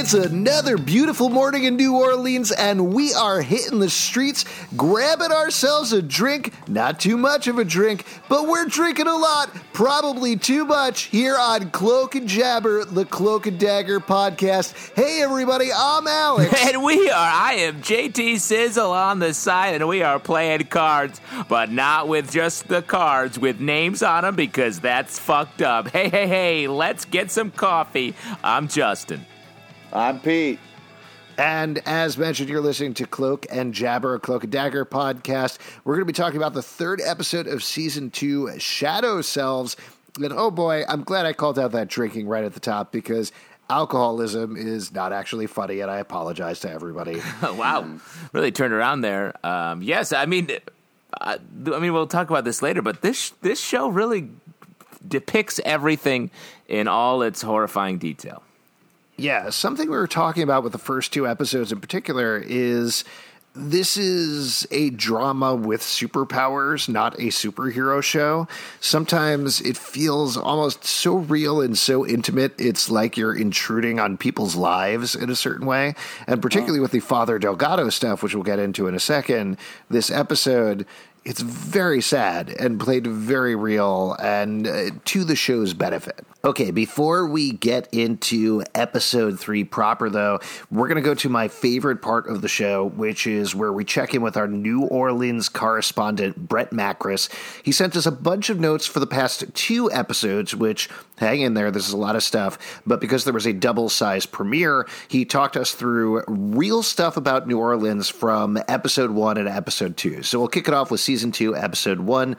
It's another beautiful morning in New Orleans, and we are hitting the streets, grabbing ourselves a drink. Not too much of a drink, but we're drinking a lot, probably too much, here on Cloak and Jabber, the Cloak and Dagger podcast. Hey, everybody, I'm Alex. And we are, I am JT Sizzle on the side, and we are playing cards, but not with just the cards, with names on them, because that's fucked up. Hey, hey, hey, let's get some coffee. I'm Justin. I'm Pete. And as mentioned, you're listening to Cloak and Jabber, a Cloak and Dagger podcast. We're going to be talking about the third episode of season two, Shadow Selves. And oh boy, I'm glad I called out that drinking right at the top because alcoholism is not actually funny, and I apologize to everybody. wow, really turned around there. Um, yes, I mean, I, I mean, we'll talk about this later, but this this show really depicts everything in all its horrifying detail. Yeah, something we were talking about with the first two episodes in particular is this is a drama with superpowers, not a superhero show. Sometimes it feels almost so real and so intimate, it's like you're intruding on people's lives in a certain way. And particularly mm. with the Father Delgado stuff, which we'll get into in a second, this episode it's very sad and played very real and uh, to the show's benefit. Okay, before we get into episode three proper, though, we're going to go to my favorite part of the show, which is where we check in with our New Orleans correspondent, Brett Macris. He sent us a bunch of notes for the past two episodes, which, hang in there, this is a lot of stuff. But because there was a double size premiere, he talked us through real stuff about New Orleans from episode one and episode two. So we'll kick it off with season two, episode one.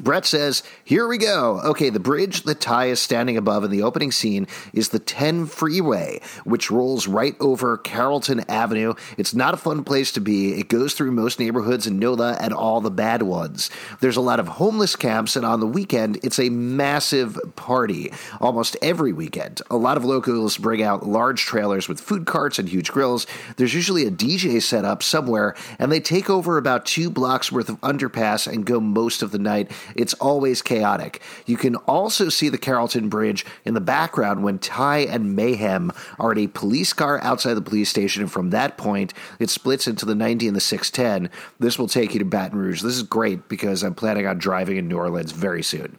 Brett says, Here we go. Okay, the bridge that Ty is standing above in the opening scene is the 10 freeway, which rolls right over Carrollton Avenue. It's not a fun place to be. It goes through most neighborhoods in NOLA and all the bad ones. There's a lot of homeless camps, and on the weekend, it's a massive party. Almost every weekend. A lot of locals bring out large trailers with food carts and huge grills. There's usually a DJ set up somewhere, and they take over about two blocks worth of underpass and go most of the night. It's always chaotic. You can also see the Carrollton Bridge in the background when Ty and Mayhem are in a police car outside the police station, and from that point, it splits into the 90 and the 610. This will take you to Baton Rouge. This is great because I'm planning on driving in New Orleans very soon.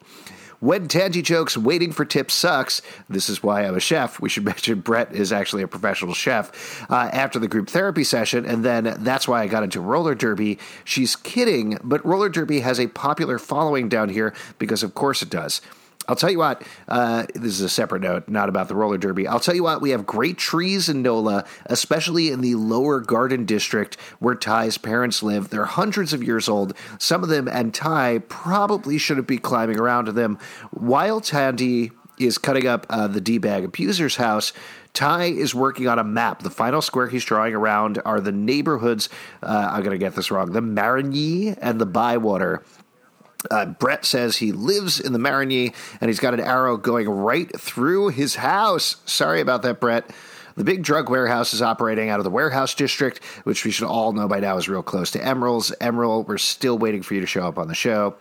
When Tandy jokes waiting for tips sucks, this is why I'm a chef. We should mention Brett is actually a professional chef uh, after the group therapy session, and then that's why I got into roller derby. She's kidding, but roller derby has a popular following down here because, of course, it does. I'll tell you what, uh, this is a separate note, not about the roller derby. I'll tell you what, we have great trees in NOLA, especially in the lower garden district where Ty's parents live. They're hundreds of years old. Some of them and Ty probably shouldn't be climbing around to them. While Tandy is cutting up uh, the D bag abuser's house, Ty is working on a map. The final square he's drawing around are the neighborhoods. Uh, I'm going to get this wrong. The Marigny and the Bywater. Uh, Brett says he lives in the Marigny and he's got an arrow going right through his house. Sorry about that, Brett. The big drug warehouse is operating out of the warehouse district, which we should all know by now is real close to Emerald's. Emerald, we're still waiting for you to show up on the show.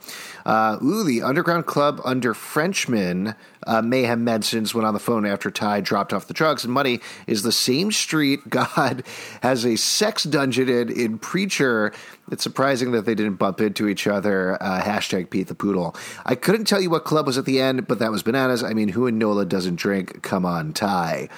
Uh, ooh, the underground club under Frenchmen, uh, Mayhem mentions when on the phone after Ty dropped off the drugs and money, is the same street God has a sex dungeon in, in Preacher. It's surprising that they didn't bump into each other. Uh, hashtag Pete the Poodle. I couldn't tell you what club was at the end, but that was bananas. I mean, who in NOLA doesn't drink? Come on, Ty.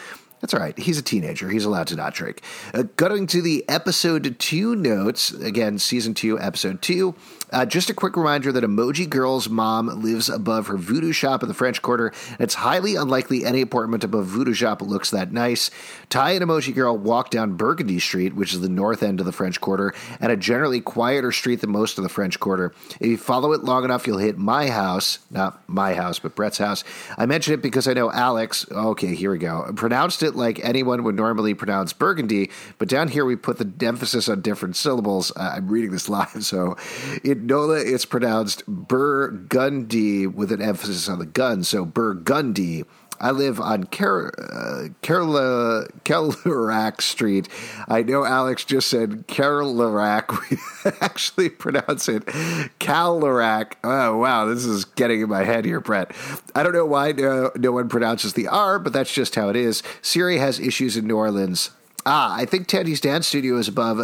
That's all right. He's a teenager. He's allowed to not drink. Uh, going to the episode two notes, again, season two, episode two. Uh, just a quick reminder that Emoji Girl's mom lives above her voodoo shop in the French Quarter. It's highly unlikely any apartment above voodoo shop looks that nice. Ty and Emoji Girl walk down Burgundy Street, which is the north end of the French Quarter, and a generally quieter street than most of the French Quarter. If you follow it long enough, you'll hit my house. Not my house, but Brett's house. I mention it because I know Alex, okay, here we go, pronounced it like anyone would normally pronounce Burgundy, but down here we put the emphasis on different syllables. Uh, I'm reading this live, so in NOLA, it's pronounced Burgundy with an emphasis on the gun. So Burgundy. I live on Car- uh, Kellerack Street. I know Alex just said Carlarack. We actually pronounce it Calarack. Oh wow, this is getting in my head here, Brett. I don't know why no, no one pronounces the R, but that's just how it is. Siri has issues in New Orleans. Ah, I think Teddy's dance studio is above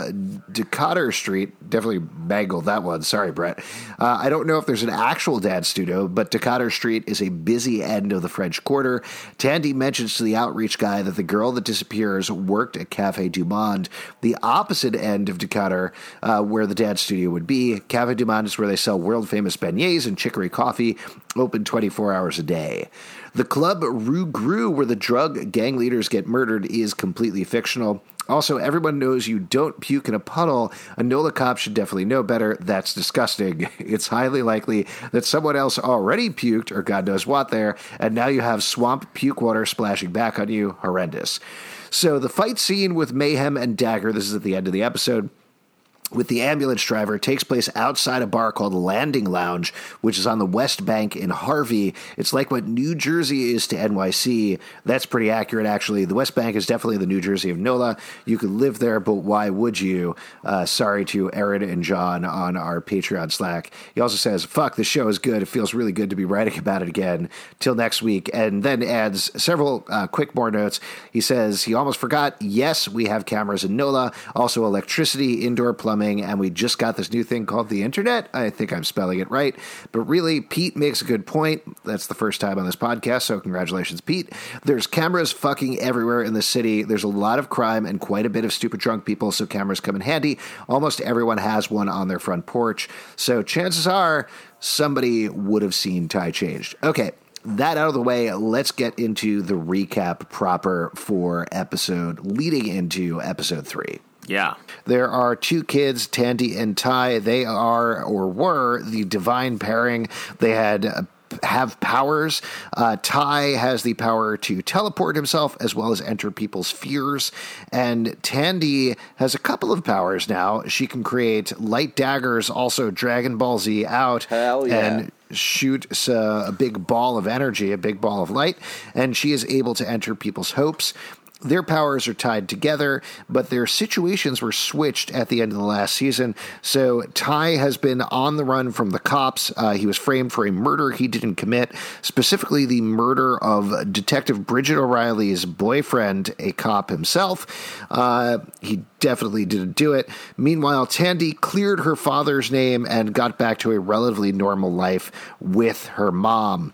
Decatur Street. Definitely mangled that one. Sorry, Brett. Uh, I don't know if there's an actual dance studio, but Decatur Street is a busy end of the French Quarter. Tandy mentions to the outreach guy that the girl that disappears worked at Cafe Du Monde, the opposite end of Decatur, uh, where the dance studio would be. Cafe Du Monde is where they sell world famous beignets and chicory coffee, open 24 hours a day. The club Rue Gru, where the drug gang leaders get murdered, is completely fictional. Also, everyone knows you don't puke in a puddle. A NOLA cop should definitely know better. That's disgusting. It's highly likely that someone else already puked, or God knows what, there, and now you have swamp puke water splashing back on you. Horrendous. So, the fight scene with Mayhem and Dagger, this is at the end of the episode with the ambulance driver takes place outside a bar called Landing Lounge, which is on the West Bank in Harvey. It's like what New Jersey is to NYC. That's pretty accurate, actually. The West Bank is definitely the New Jersey of NOLA. You could live there, but why would you? Uh, sorry to Aaron and John on our Patreon Slack. He also says, fuck, the show is good. It feels really good to be writing about it again. Till next week. And then adds several uh, quick more notes. He says, he almost forgot, yes, we have cameras in NOLA, also electricity, indoor plumbing and we just got this new thing called the internet. I think I'm spelling it right. But really, Pete makes a good point. That's the first time on this podcast, so congratulations, Pete. There's cameras fucking everywhere in the city. There's a lot of crime and quite a bit of stupid drunk people, so cameras come in handy. Almost everyone has one on their front porch. So chances are somebody would have seen Ty changed. Okay, that out of the way, let's get into the recap proper for episode leading into episode three. Yeah. There are two kids, Tandy and Ty. They are or were the divine pairing. They had uh, have powers. Uh, Ty has the power to teleport himself as well as enter people's fears. And Tandy has a couple of powers now. She can create light daggers, also Dragon Ball Z out. Hell yeah. And shoot uh, a big ball of energy, a big ball of light, and she is able to enter people's hopes their powers are tied together, but their situations were switched at the end of the last season. So Ty has been on the run from the cops. Uh, he was framed for a murder he didn't commit, specifically the murder of Detective Bridget O'Reilly's boyfriend, a cop himself. Uh, he definitely didn't do it. Meanwhile, Tandy cleared her father's name and got back to a relatively normal life with her mom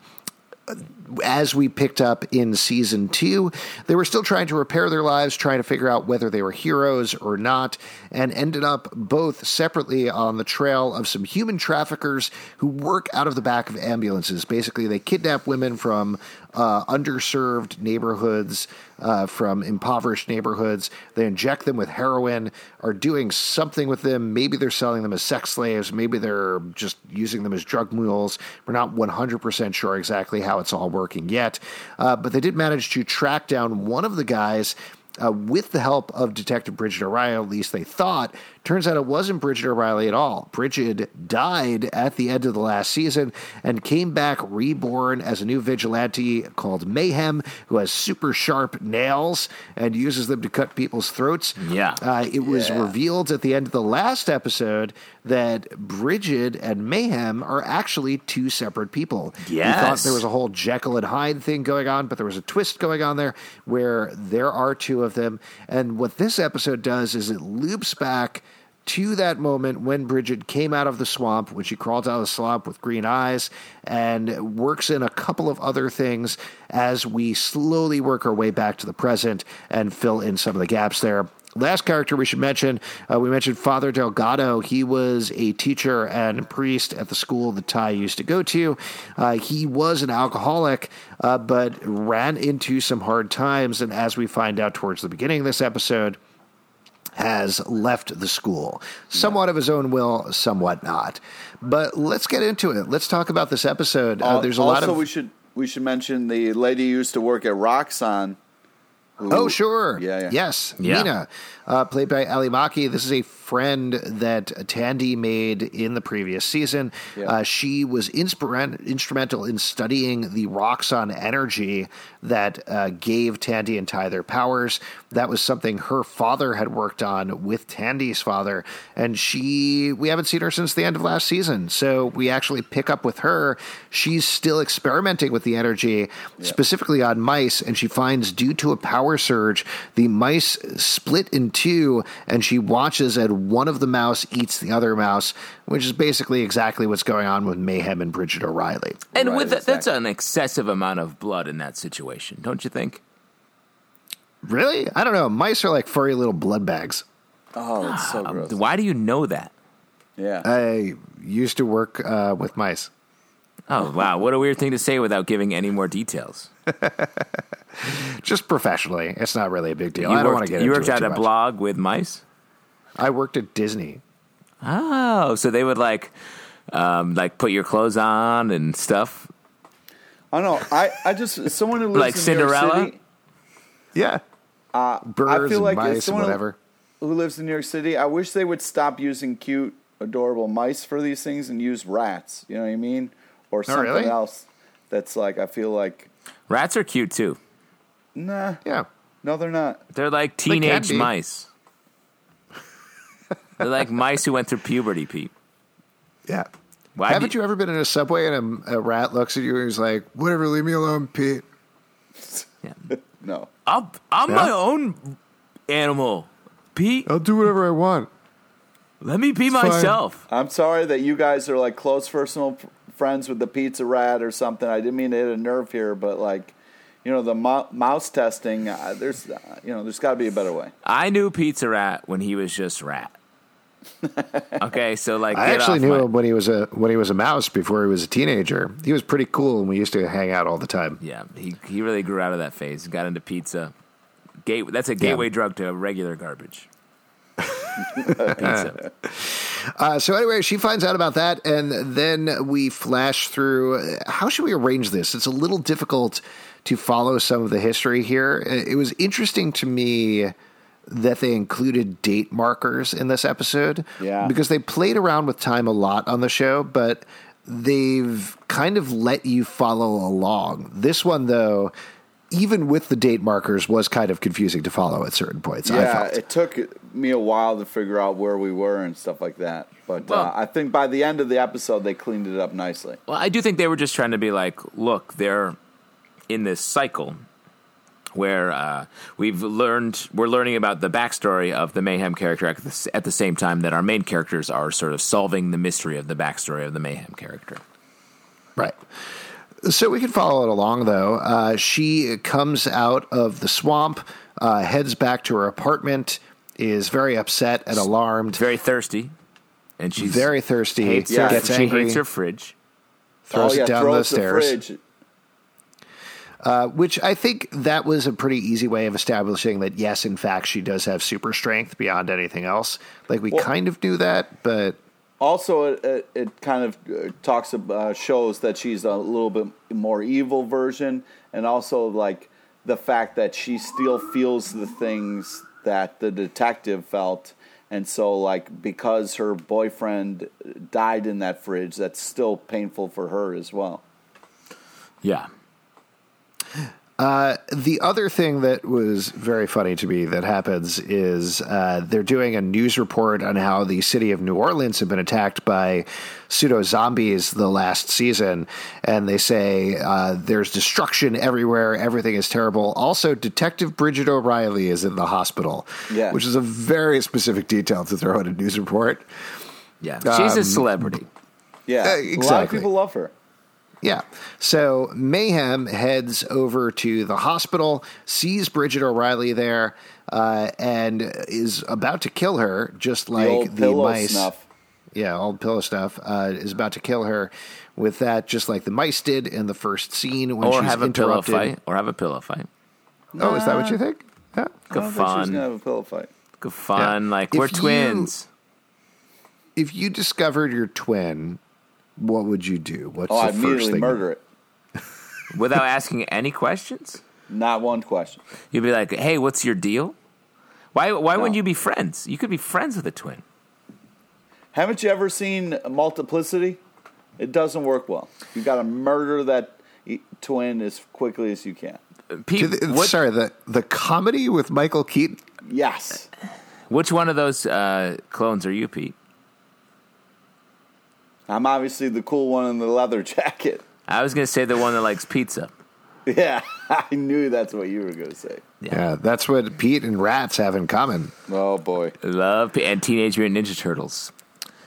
as we picked up in season two, they were still trying to repair their lives, trying to figure out whether they were heroes or not, and ended up both separately on the trail of some human traffickers who work out of the back of ambulances. Basically, they kidnap women from uh, underserved neighborhoods, uh, from impoverished neighborhoods. They inject them with heroin, are doing something with them. Maybe they're selling them as sex slaves. Maybe they're just using them as drug mules. We're not 100% sure exactly how it's all working yet. Uh, but they did manage to track down one of the guys uh, with the help of Detective Bridget O'Reilly, at least they thought. Turns out it wasn't Bridget O'Reilly at all. Bridget died at the end of the last season and came back reborn as a new vigilante called Mayhem, who has super sharp nails and uses them to cut people's throats. Yeah. Uh, it was Yeah. revealed at the end of the last episode that Bridget and Mayhem are actually two separate people. Yes. We thought there was a whole Jekyll and Hyde thing going on, but there was a twist going on there where there are two of them. And what this episode does is it loops back to that moment when Bridget came out of the swamp, when she crawled out of the swamp with green eyes, and works in a couple of other things as we slowly work our way back to the present and fill in some of the gaps there. Last character we should mention, uh, we mentioned Father Delgado. He was a teacher and priest at the school that Ty used to go to. Uh, he was an alcoholic, uh, but ran into some hard times. And as we find out towards the beginning of this episode, has left the school, somewhat of his own will, somewhat not. But let's get into it. Let's talk about this episode. Uh, there's a also, lot of we should we should mention the lady who used to work at Roxxon. who- Oh, sure. Yeah, yeah. Yes. Yeah. Mina, uh, played by Ally Maki. This is a friend that Tandy made in the previous season. Yeah. Uh, she was instrumental in studying the Roxxon energy that uh, gave Tandy and Ty their powers. That was something her father had worked on with Tandy's father. And she, we haven't seen her since the end of last season. So we actually pick up with her. She's still experimenting with the energy, specifically on mice. And she finds, due to a power surge, the mice split in two. And she watches as one of the mouse eats the other mouse, which is basically exactly what's going on with Mayhem and Bridget O'Reilly. And Right, with that, that's an excessive amount of blood in that situation, don't you think? Really? I don't know. Mice are like furry little blood bags. Oh, that's so Um, gross. why do you know that? yeah. I used to work uh, with mice. Oh wow, what a weird thing to say without giving any more details. Just professionally. It's not really a big deal. You I don't worked, want to get you into worked it at too a much. blog with mice. I worked at Disney. Oh, so they would like, um, like put your clothes on and stuff. I don't know. I, I just someone who lives Like in Cinderella? New York City. Yeah. Uh, Birds I feel and like as mice, someone who- whatever. Who lives in New York City? I wish they would stop using cute, adorable mice for these things and use rats. You know what I mean? Or something really? else. That's like I feel like Rats are cute too. nah. Yeah. No, they're not. They're like teenage be. mice. They're like mice who went through puberty, Pete. Yeah. Why Haven't do you ever been in a subway and a, a rat looks at you and he's like, whatever, leave me alone, Pete? Yeah. No. I'm, I'm Yeah? my own animal, Pete. I'll do whatever I want. Let me be fine. myself. I'm sorry that you guys are like close personal friends with the pizza rat or something. I didn't mean to hit a nerve here, but like, you know, the mo- mouse testing. Uh, there's, uh, you know, there's got to be a better way. I knew Pizza Rat when he was just Rat. okay, so like I actually knew my- him when he was a when he was a mouse before he was a teenager. He was pretty cool, and we used to hang out all the time. Yeah, he he really grew out of that phase. Got into pizza. Gate that's a gateway drug to regular garbage. pizza. Uh, so anyway, she finds out about that, and then we flash through. How should we arrange this? It's a little difficult to follow some of the history here. It was interesting to me that they included date markers in this episode, Yeah. because they played around with time a lot on the show, but they've kind of let you follow along. This one, though. Even with the date markers, was kind of confusing to follow at certain points. I Yeah, felt. it took me a while to figure out where we were and stuff like that. But Well- uh, I think by the end of the episode, they cleaned it up nicely. Well, I do think they were just trying to be like, look, they're in this cycle where uh, we've learned we're learning about the backstory of the mayhem character at the, at the same time that our main characters are sort of solving the mystery of the backstory of the mayhem character. Right. So we can follow it along, though. Uh, she comes out of the swamp, uh, heads back to her apartment, is very upset and alarmed, Very thirsty, and she's very thirsty, hates Yeah, her, gets she angry, hates her fridge. throws oh, yeah, it down throws the stairs. fridge. Uh, which I think that was a pretty easy way of establishing that, yes, in fact, she does have super strength beyond anything else. Like, we Well- kind of knew that, but Also, it, it, it kind of uh, talks about, shows that she's a little bit more evil version, and also like the fact that she still feels the things that the detective felt, and so like because her boyfriend died in that fridge, that's still painful for her as well. Yeah, the other thing that was very funny to me that happens is uh, they're doing a news report on how the city of New Orleans had been attacked by pseudo zombies the last season, and they say uh, there's destruction everywhere, everything is terrible. Also, Detective Bridget O'Reilly is in the hospital, Yeah. which is a very specific detail to throw in a news report. yeah. She's a Um, celebrity. Yeah, Uh, a lot of exactly. people love her. Yeah. So Mayhem heads over to the hospital, sees Bridget O'Reilly there, uh, and is about to kill her, just The like old the, mice. snuff. Yeah, old pillow stuff uh, is about to kill her with that, just like the mice did in the first scene when Or she's have a pillow fight. Or have a pillow fight. Oh, is that what you think? Yeah. I don't think she's fun. gonna have a pillow fight. Good fun. Like If we're you- twins. If you discovered your twin, what would you do? What's Oh, the I'd first immediately thing? murder it. Without asking any questions? Not one question. You'd be like, "Hey, what's your deal? Why why No. wouldn't you be friends? You could be friends with a twin." Haven't you ever seen Multiplicity? It doesn't work well. You got to murder that e- twin as quickly as you can. Pete, the- what, Sorry, the the comedy with Michael Keaton. Yes. which one of those uh, clones are you, Pete? I'm obviously the cool one in the leather jacket. I was going to say the one that likes pizza. Yeah, I knew that's what you were going to say. Yeah, that's what Pete and rats have in common. Oh boy. Love and Teenage Mutant Ninja Turtles.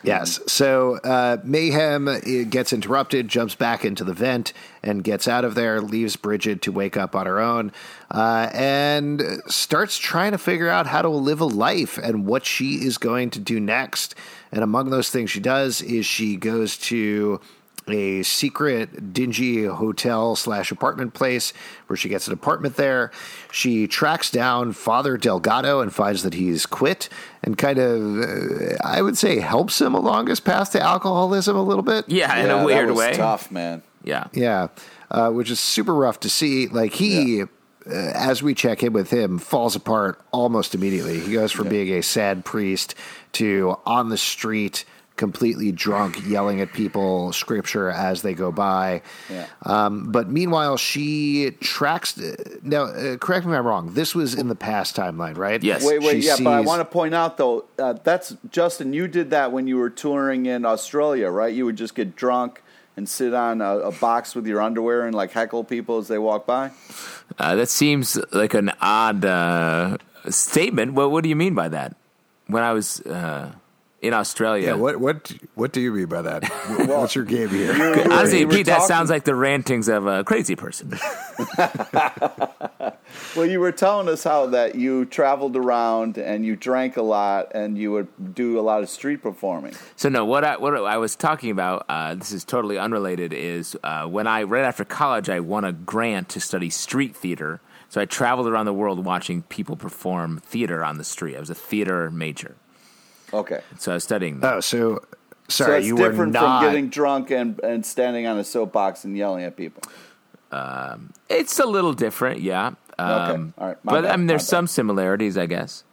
Yes. So uh, Mayhem uh, gets interrupted, jumps back into the vent, and gets out of there, leaves Bridget to wake up on her own, uh, and starts trying to figure out how to live a life and what she is going to do next. And among those things she does is she goes to a secret dingy hotel slash apartment place where she gets an apartment there. She tracks down Father Delgado and finds that he's quit and kind of, uh, I would say, helps him along his path to alcoholism a little bit. Yeah, in a weird that was way. Tough, man. Yeah. Yeah, uh, which is super rough to see. Like he, uh, as we check in with him, falls apart almost immediately. He goes from being a sad priest to on the street, completely drunk, yelling at people scripture as they go by. Yeah. Um, but meanwhile, she tracks. Now, uh, correct me if I'm wrong. This was in the past timeline, right? Yes. Wait, wait, She yeah, but I want to point out though, uh, that's Justin. You did that when you were touring in Australia, right? You would just get drunk and sit on a, a box with your underwear and like heckle people as they walk by. Uh, that seems like an odd uh, statement. What, what do you mean by that? When I was uh, in Australia. Yeah. What what what do you mean by that? What's your game here? You were- Honestly, you were Pete, that talking- sounds like the rantings of a crazy person. Well, you were telling us how that you traveled around and you drank a lot and you would do a lot of street performing. So no, what I what I was talking about, uh, this is totally unrelated. Is uh, when I right after college, I won a grant to study street theater. So I traveled around the world watching people perform theater on the street. I was a theater major, Okay. so I was studying. That. Oh, so So sorry, it's you were different not. from getting drunk and, and standing on a soapbox and yelling at people. Um, It's a little different, yeah. Um, All right. My but bad, I mean, my there's bad. some similarities, I guess.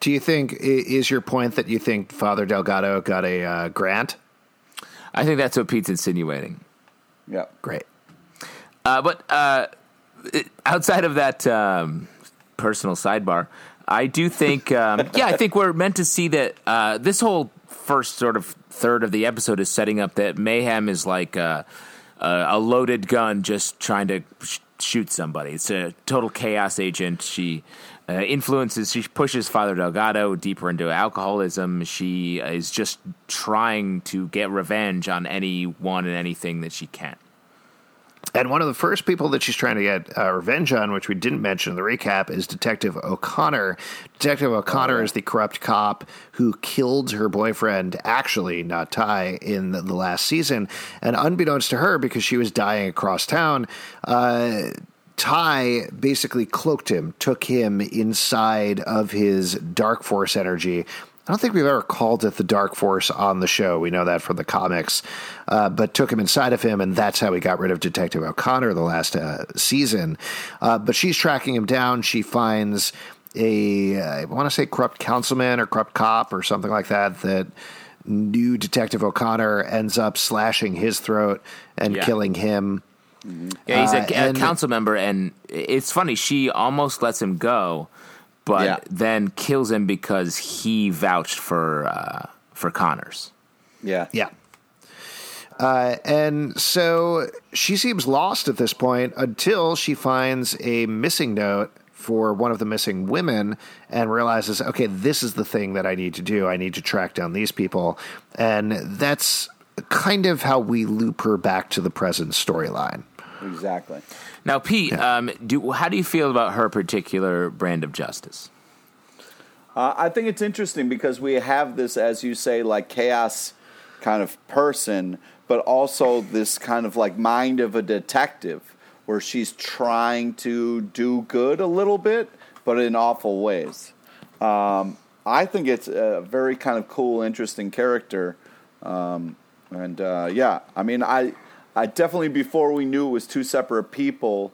Do you think is your point that you think Father Delgado got a uh, grant? I think that's what Pete's insinuating. Yeah. Great. Uh, but uh, outside of that um, personal sidebar, I do think, um, yeah, I think we're meant to see that uh, this whole first sort of third of the episode is setting up that Mayhem is like uh, a, a loaded gun just trying to sh- shoot somebody. It's a total chaos agent. She uh, influences, she pushes Father Delgado deeper into alcoholism. She is just trying to get revenge on anyone and anything that she can. And one of the first people that she's trying to get uh, revenge on, which we didn't mention in the recap, is Detective O'Connor. Detective O'Connor is the corrupt cop who killed her boyfriend, actually, not Ty, in the, the last season. And unbeknownst to her, because she was dying across town, uh, Ty basically cloaked him, took him inside of his dark force energy. I don't think we've ever called it the Dark Force on the show. We know that from the comics, uh, but took him inside of him, and that's how we got rid of Detective O'Connor the last uh, season. Uh, but she's tracking him down. She finds a, I want to say, corrupt councilman or corrupt cop or something like that that new Detective O'Connor ends up slashing his throat and Yeah. killing him. Yeah, he's a, Uh, a and- council member, and it's funny. She almost lets him go, but Yeah. then kills him because he vouched for uh, for Connors. Yeah. Yeah. Uh, and so she seems lost at this point until she finds a missing note for one of the missing women and realizes, okay, this is the thing that I need to do. I need to track down these people. And that's kind of how we loop her back to the present storyline. Exactly. Now, Pete, um, do, how do you feel about her particular brand of justice? Uh, I think it's interesting because we have this, as you say, like chaos kind of person, but also this kind of like mind of a detective where she's trying to do good a little bit, but in awful ways. Um, I think it's a very kind of cool, interesting character. Um, and uh, yeah, I mean, I, I definitely before we knew it was two separate people,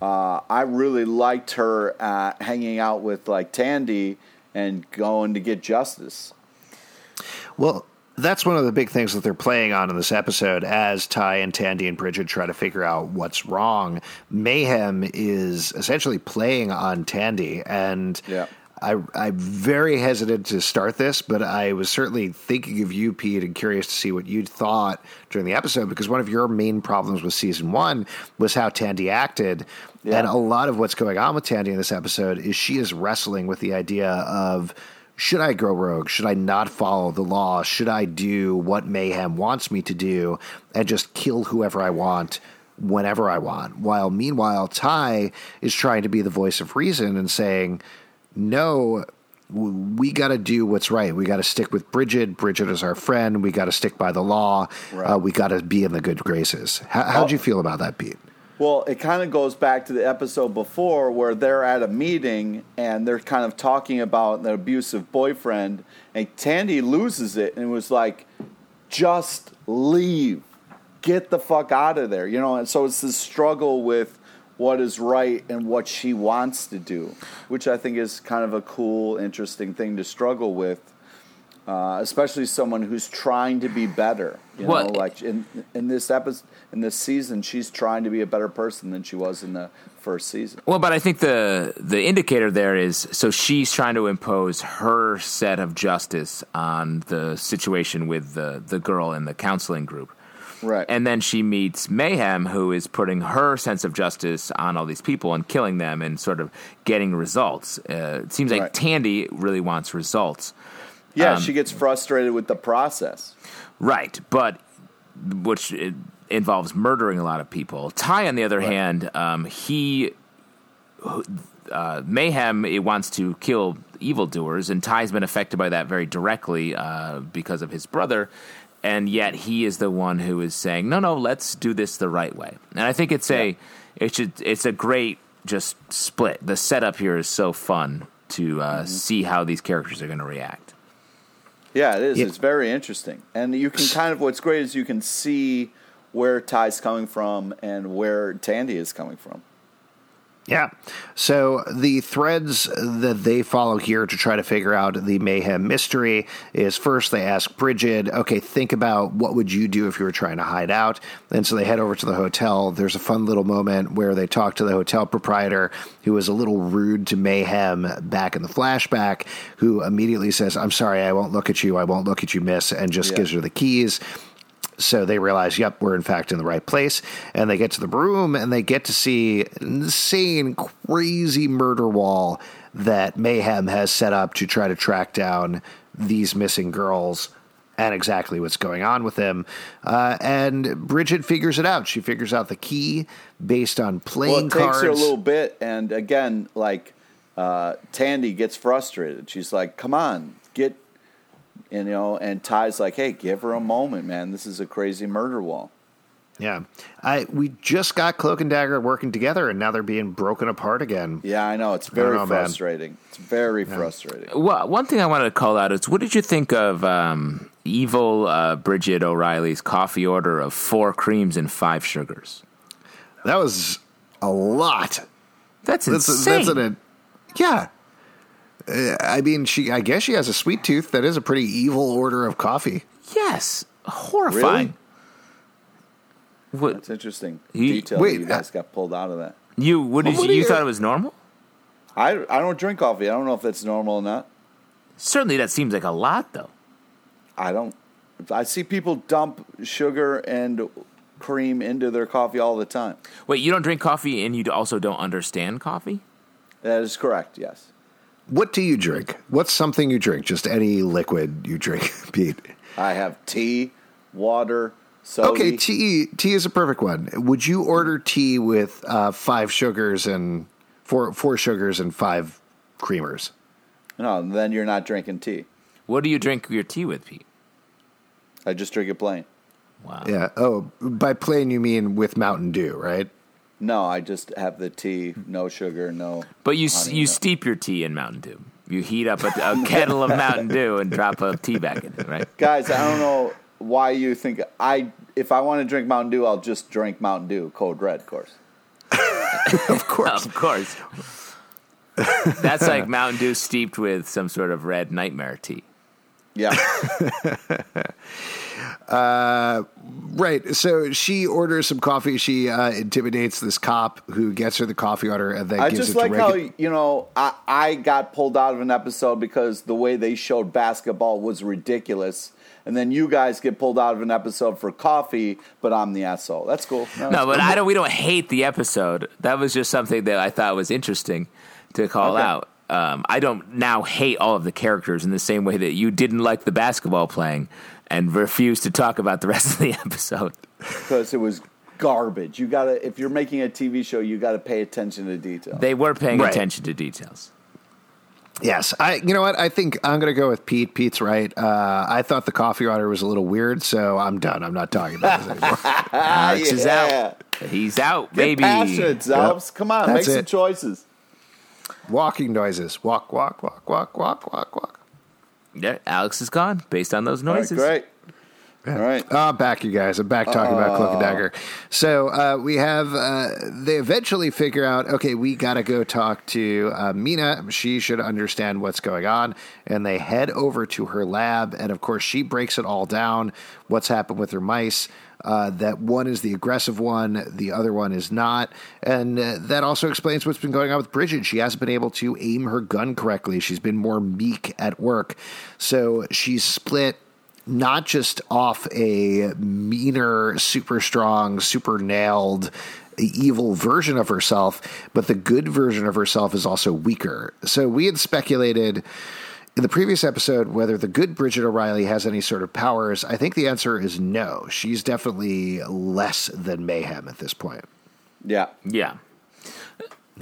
uh, I really liked her uh, hanging out with like Tandy and going to get justice. Well, that's one of the big things that they're playing on in this episode as Ty and Tandy and Bridget try to figure out what's wrong. Mayhem is essentially playing on Tandy and Yeah. I, I'm very hesitant to start this, but I was certainly thinking of you, Pete, and curious to see what you'd thought during the episode because one of your main problems with season one was how Tandy acted. Yeah. And a lot of what's going on with Tandy in this episode is she is wrestling with the idea of should I go rogue? Should I not follow the law? Should I do what Mayhem wants me to do and just kill whoever I want? Whenever I want. While meanwhile, Ty is trying to be the voice of reason and saying, no, we got to do what's right. We got to stick with Bridget. Bridget is our friend. We got to stick by the law. Right. Uh, we got to be in the good graces. How, how'd you feel about that, Pete? Well, it kind of goes back to the episode before where they're at a meeting and they're kind of talking about the abusive boyfriend, and Tandy loses it and was like, just leave. Get the fuck out of there. You know, and so it's this struggle with what is right and what she wants to do, which I think is kind of a cool, interesting thing to struggle with. Uh, especially someone who's trying to be better, you Well, know, like in in this episode, in this season, she's trying to be a better person than she was in the first season. Well, but I think the the indicator there is so she's trying to impose her set of justice on the situation with the the girl in the counseling group. Right. And then she meets Mayhem, who is putting her sense of justice on all these people and killing them and sort of getting results. Uh, it seems like Right. Tandy really wants results. yeah, um, she gets frustrated with the process. Right, but which it involves murdering a lot of people. Ty, on the other hand, um, he uh, mayhem it wants to kill evildoers, and Ty's been affected by that very directly uh, because of his brother. And yet, he is the one who is saying, "No, no, let's do this the right way." And I think it's a, it should, it's a great just split. The setup here is so fun to uh, see how these characters are going to react. Yeah, it is. Yeah. It's very interesting, and you can kind of what's great is you can see where Ty's coming from and where Tandy is coming from. Yeah. So the threads that they follow here to try to figure out the mayhem mystery is first they ask Bridget, okay, think about what would you do if you were trying to hide out. And so they head over to the hotel. There's a fun little moment where they talk to the hotel proprietor who was a little rude to mayhem back in the flashback, who immediately says, I'm sorry, I won't look at you, I won't look at you, miss, and just Yeah. gives her the keys. So they realize, yep, we're in fact in the right place. And they get to the room and they get to see an insane, crazy murder wall that Mayhem has set up to try to track down these missing girls and exactly what's going on with them. Uh, and Bridget figures it out. She figures out the key based on playing Well, it takes cards. her a little bit, and again, like uh, Tandy gets frustrated. She's like, "Come on, get," you know, and Ty's like, "Hey, give her a moment, man. This is a crazy murder wall." yeah. I, we just got Cloak and Dagger working together and now they're being broken apart again. Yeah, I know it's very know, man. frustrating. It's very frustrating. Well, one thing I wanted to call out is what did you think of um, evil uh, Bridget O'Reilly's coffee order of four creams and five sugars? That was a lot. That's That's insane. that's an yeah. Uh, I mean, she. I guess she has a sweet tooth. That is a pretty evil order of coffee. yes, horrifying. What That's interesting He- detail. wait, that you guys got pulled out of that. you? What did What you you- thought it was normal? I I don't drink coffee. I don't know if that's normal or not. Certainly, that seems like a lot, though. I don't. I see people dump sugar and cream into their coffee all the time. Wait, you don't drink coffee, and you also don't understand coffee? That is correct. Yes. What do you drink? What's something you drink? Just any liquid you drink, Pete. I have tea, water, soda. Okay, tea. Tea is a perfect one. Would you order tea with uh, five sugars and four four sugars and five creamers? No, then you're not drinking tea. What do you drink your tea with, Pete? I just drink it plain. Wow. Yeah. Oh, by plain you mean with Mountain Dew, right? No, I just have the tea, no sugar, no. But you Honey, you no. steep your tea in Mountain Dew. You heat up a, a kettle of Mountain Dew and drop a tea bag in it, right? Guys, I don't know why you think I. If I want to drink Mountain Dew, I'll just drink Mountain Dew, Code Red, of course. of course. of course. That's like Mountain Dew steeped with some sort of red nightmare tea. Yeah. Right. So she orders some coffee. She uh, intimidates this cop who gets her the coffee order and then I gives just it to like how Reagan. you know I, I got pulled out of an episode because the way they showed basketball was ridiculous, and then you guys get pulled out of an episode for coffee, but I'm the asshole. That's cool. No, but I don't. We don't hate the episode. That was just something that I thought was interesting to call Okay. out. Um, I don't now hate all of the characters in the same way that you didn't like the basketball playing and refused to talk about the rest of the episode. because it was garbage. You gotta if you're making a TV show, you gotta pay attention to detail. They were paying Right. attention to details. Yes, I. You know what? I think I'm going to go with Pete. Pete's right. Uh, I thought the coffee order was a little weird, so I'm done. I'm not talking about this anymore. Alex is out. He's out, Get baby. passionate, Zalps. Come on, That's make some choices. Walking noises. Walk, walk, walk, walk, walk, walk, walk. Yeah, Alex is gone based on those All right, noises. great. All right. Oh, I'm back, you guys. I'm back talking about Cloak and Dagger. So uh, we have. Uh, they eventually figure out. Okay, we got to go talk to uh, Mina. She should understand what's going on, and they head over to her lab. And of course, she breaks it all down. What's happened with her mice? Uh, that one is the aggressive one, the other one is not. And uh, that also explains what's been going on with Bridget. She hasn't been able to aim her gun correctly. She's been more meek at work. So she's split not just off a meaner, super strong, super nailed, evil version of herself, but the good version of herself is also weaker. So we had speculated in the previous episode whether the good Bridget O'Reilly has any sort of powers. I think the answer is no. She's definitely less than mayhem at this point. Yeah. Yeah.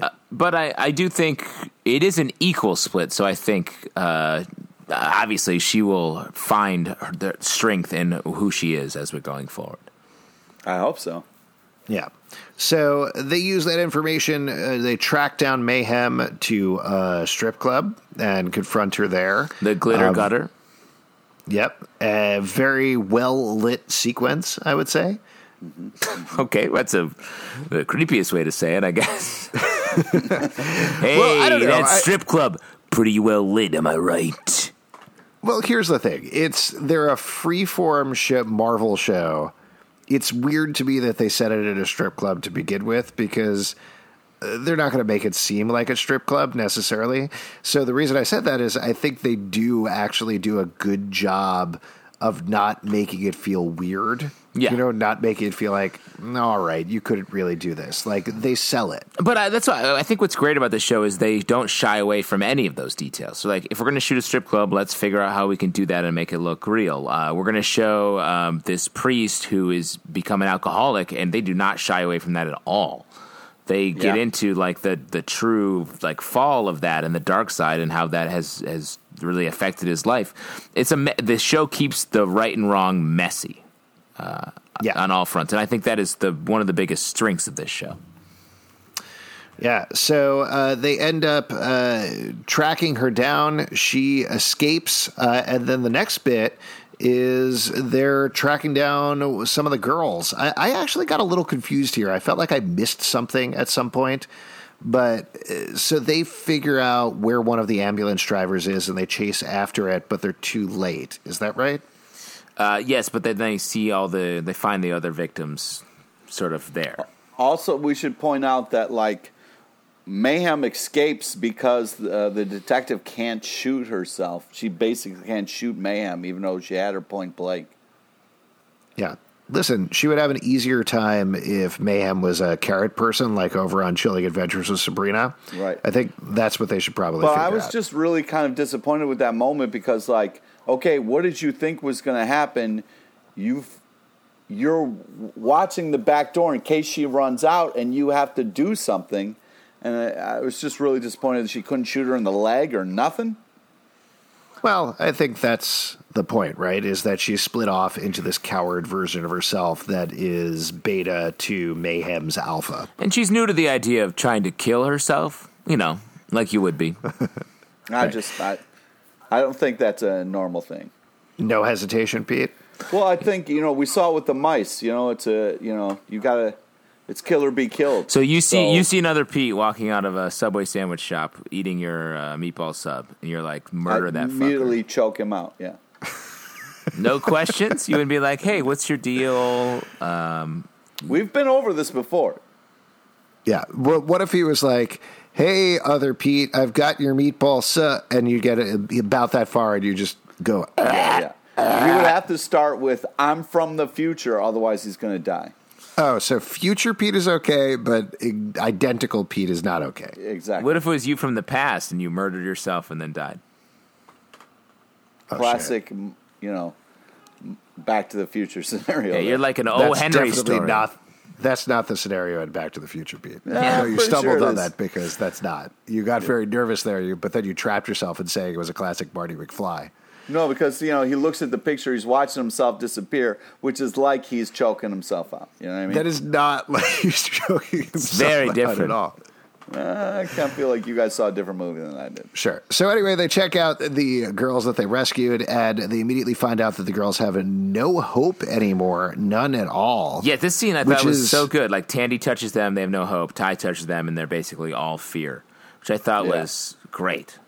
Uh, but I, I do think it is an equal split. So I think uh, obviously she will find her, the strength in who she is as we're going forward. I hope so. Yeah. So they use that information. Uh, they track down Mayhem to a strip club and confront her there. The glitter Um, gutter. Yep. A very well lit sequence, I would say. Okay, that's a the creepiest way to say it, I guess. hey, Well, I that I- strip club pretty well lit, am I right? Well, here's the thing. It's they're a freeform show, Marvel show. It's weird to me that they set it at a strip club to begin with because uh, they're not going to make it seem like a strip club necessarily. So the reason I said that is I think they do actually do a good job of not making it feel weird. Yeah. You know, not making it feel like, "Mm, all right, you couldn't really do this. Like they sell it. But I, that's why I think what's great about this show is they don't shy away from any of those details. So, like, if we're going to shoot a strip club, let's figure out how we can do that and make it look real. Uh, we're going to show um, this priest who is become an alcoholic, and they do not shy away from that at all. They get Yeah. into like the the true like fall of that and the dark side and how that has has really affected his life. It's a the show keeps the right and wrong messy Yeah. on all fronts, and I think that is the one of the biggest strengths of this show. Yeah, so uh, they end up uh, tracking her down. She escapes, uh, and then the next bit is they're tracking down some of the girls. I, I actually got a little confused here. I felt like I missed something at some point. But uh, so they figure out where one of the ambulance drivers is and they chase after it, but they're too late. Is that right? Uh, yes, but then they see all the they find the other victims sort of there. Also, we should point out that like Mayhem escapes because uh, the detective can't shoot herself. She basically can't shoot Mayhem, even though she had her point blank. Yeah. Listen, she would have an easier time if Mayhem was a carrot person, like over on Chilling Adventures with Sabrina. Right. I think that's what they should probably. But figure I was out. just really kind of disappointed with that moment because, like, okay, what did you think was going to happen? You've you're watching the back door in case she runs out, and you have to do something. And I, I was just really disappointed that she couldn't shoot her in the leg or nothing. Well, I think that's the point, right? Is that she's split off into this coward version of herself that is beta to Mayhem's alpha. And she's new to the idea of trying to kill herself, you know, like you would be. I just I, I don't think that's a normal thing. No hesitation, Pete. Well, I think you know we saw it with the mice. You know, it's a you know you gotta. It's kill or be killed. So you see you see another Pete walking out of a Subway sandwich shop eating your uh, meatball sub, and you're like, murder I that immediately fucker. choke him out. Yeah. No questions. you would be like, hey, what's your deal? Um, We've been over this before. Yeah. What, what if he was like, "Hey, other Pete, I've got your meatball su," and you get it about that far, and you just go, Yeah, yeah. He would have to start with "I'm from the future," otherwise he's going to die. "Oh, so future Pete is okay, but identical Pete is not okay." Exactly. what if it was you from the past and you murdered yourself and then died? Oh, Classic, m- you know, Back to the Future scenario. Yeah, you're like an O. Henry story. not. That's not the scenario in Back to the Future, Pete. Yeah, no, you stumbled sure on is. that because that's not. You got very nervous there, but then you trapped yourself in saying it was a classic Marty McFly. No, because you know he looks at the picture, he's watching himself disappear, which is like he's choking himself out. You know what I mean? That is not like he's choking. himself very out different. at all. Uh, I kind of feel like you guys saw a different movie than I did. Sure. So anyway, they check out the girls that they rescued, and they immediately find out that the girls have no hope anymore, none at all. Yeah, this scene I Which thought was is- so good. Like Tandy touches them, they have no hope. Ty touches them, and they're basically all fear, which I thought Yeah. was great.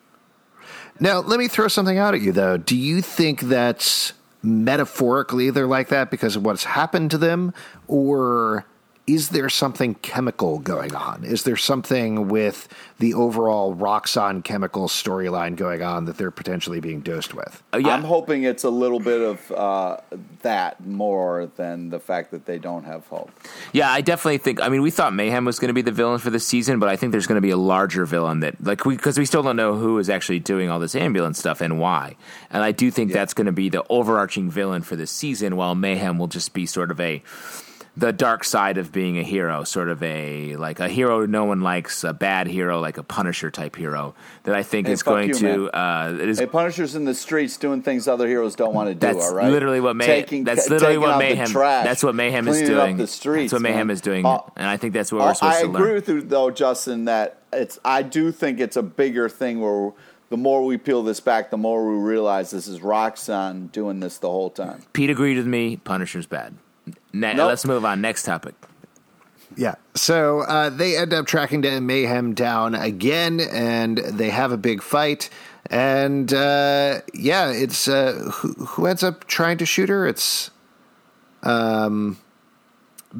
Now, let me throw something out at you, though. Do you think that's metaphorically they're like that because of what's happened to them, or is there something chemical going on? Is there something with the overall Roxxon chemical storyline going on that they're potentially being dosed with? Oh, yeah, I'm hoping it's a little bit of uh, that more than the fact that they don't have hope. Yeah, I definitely think. I mean, we thought Mayhem was going to be the villain for this season, but I think there's going to be a larger villain that, like, we because we still don't know who is actually doing all this ambulance stuff and why. And I do think that's going to be the overarching villain for this season, while Mayhem will just be sort of a the dark side of being a hero, sort of a like a hero no one likes, a bad hero, like a Punisher type hero that I think Hey, is going you, to. Uh, it is Hey, Punisher's in the streets doing things other heroes don't want to do. That's all right, literally what Mayhem. Taking- that's literally what Mayhem. trash, That's what Mayhem is doing. the streets, that's what Mayhem man. is doing, Uh, and I think that's what Oh, we're supposed I to learn. I agree with you though, Justin. That it's. I do think it's a bigger thing where the more we peel this back, the more we realize this is Roxxon doing this the whole time. Pete agreed with me. Punisher's bad. Ne- Nope. Let's move on. Next topic. Yeah. So uh, they end up tracking down Mayhem down again, and they have a big fight. And uh, yeah, it's uh, who, who ends up trying to shoot her? It's um,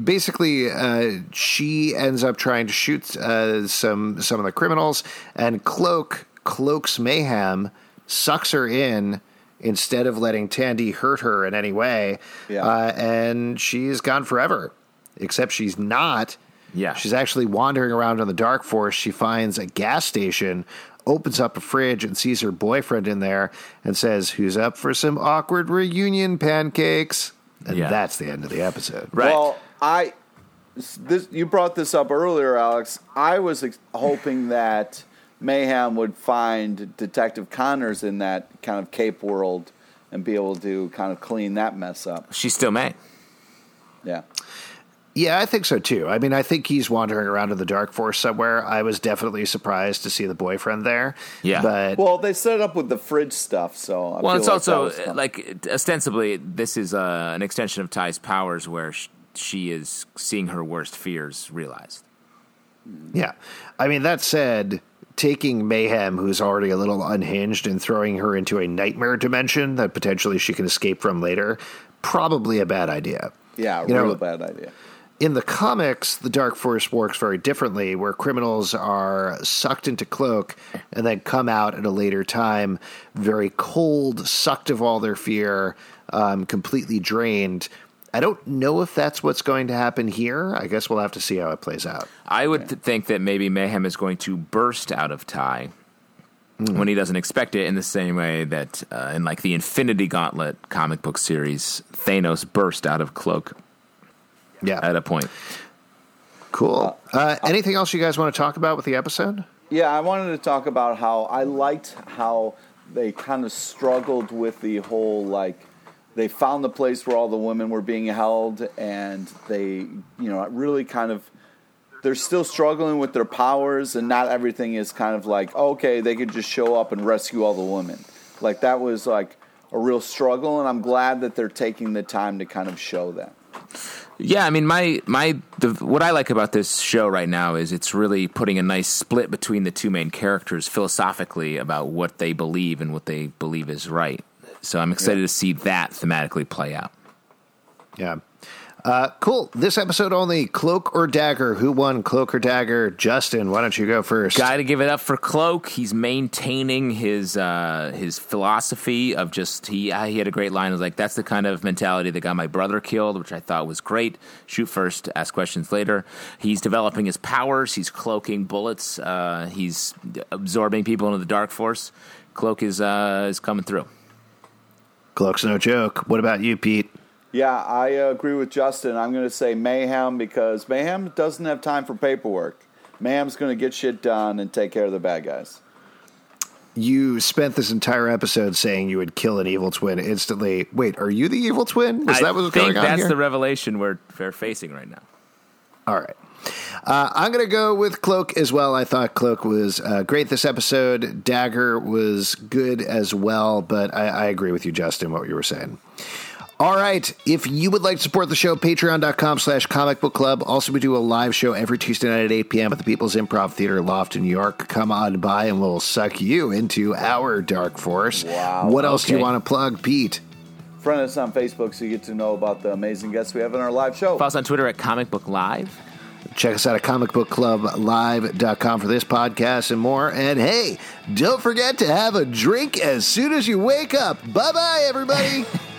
basically uh, she ends up trying to shoot uh, some some of the criminals, and Cloak cloaks Mayhem, sucks her in. Instead of letting Tandy hurt her in any way, Yeah. uh, and she's gone forever. Except she's not. Yeah. She's actually wandering around in the dark forest. She finds a gas station, opens up a fridge, and sees her boyfriend in there and says, Who's up for some awkward reunion pancakes? And Yeah. that's the end of the episode. Right. Well, I this you brought this up earlier, Alex. I was ex- hoping that Mayhem would find Detective Connors in that kind of Cape world and be able to kind of clean that mess up. She's still May. Yeah. Yeah, I think so too. I mean, I think he's wandering around in the dark forest somewhere. I was definitely surprised to see the boyfriend there. Yeah. But Well, they set it up with the fridge stuff, so I Well, feel it's like also that was fun. like ostensibly this is uh, an extension of Ty's powers, where sh- she is seeing her worst fears realized. Yeah. I mean, that said, taking Mayhem, who's already a little unhinged, and throwing her into a nightmare dimension that potentially she can escape from later, probably a bad idea. yeah, you real know- bad idea. In the comics, the Dark Force works very differently, where criminals are sucked into cloak and then come out at a later time very cold, sucked of all their fear, um, completely drained. I don't know if that's what's going to happen here. I guess we'll have to see how it plays out. I would th- think that maybe Mayhem is going to burst out of Ty when he doesn't expect it, in the same way that uh, in like the Infinity Gauntlet comic book series, Thanos burst out of Cloak Yeah. at a point. Cool. Uh, anything else you guys want to talk about with the episode? Yeah, I wanted to talk about how I liked how they kind of struggled with the whole like they found the place where all the women were being held and they you know really kind of they're still struggling with their powers and not everything is kind of like okay they could just show up and rescue all the women like that was like a real struggle and i'm glad that they're taking the time to kind of show that Yeah, I mean, my my the, what I like about this show right now is it's really putting a nice split between the two main characters philosophically about what they believe and what they believe is right. So I'm excited yeah. to see that thematically play out. Yeah. Uh, cool. This episode only Cloak or Dagger. Who won Cloak or Dagger? Justin, why don't you go first? Got to give it up for Cloak. He's maintaining his uh, his philosophy of just he uh, he had a great line. It was like that's the kind of mentality that got my brother killed, which I thought was great. Shoot first, ask questions later. He's developing his powers. He's cloaking bullets. Uh, he's absorbing people into the dark force. Cloak is uh, is coming through. Cloak's no joke. What about you, Pete? Yeah, I agree with Justin. I'm going to say Mayhem because Mayhem doesn't have time for paperwork. Mayhem's going to get shit done and take care of the bad guys. You spent this entire episode saying you would kill an evil twin instantly. Wait, are you the evil twin? Is I that what's going on that's the revelation we're, we're facing right now. All right. Uh, I'm going to go with Cloak as well. I thought Cloak was uh, great this episode. Dagger was good as well, but I, I agree with you, Justin, what you were saying. All right. If you would like to support the show, patreon.com slash comic book club. Also, we do a live show every Tuesday night at 8 p.m. at the People's Improv Theater Loft in New York. Come on by and we'll suck you into our dark force. Wow. What else okay. do you want to plug, Pete? Friend us on Facebook so you get to know about the amazing guests we have in our live show. Follow us on Twitter at Comic Book Live. Check us out at comicbookclublive.com for this podcast and more. And hey, don't forget to have a drink as soon as you wake up. Bye bye, everybody.